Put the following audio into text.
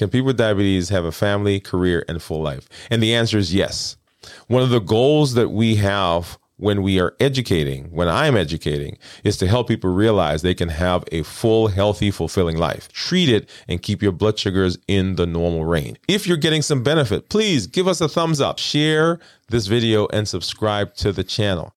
Can people with diabetes have a family, career, and full life? And the answer is yes. One of the goals that we have when we are educating, when I'm educating, is to help people realize they can have a full, healthy, fulfilling life. Treat it and keep your blood sugars in the normal range. If you're getting some benefit, please give us a thumbs up, share this video, and subscribe to the channel.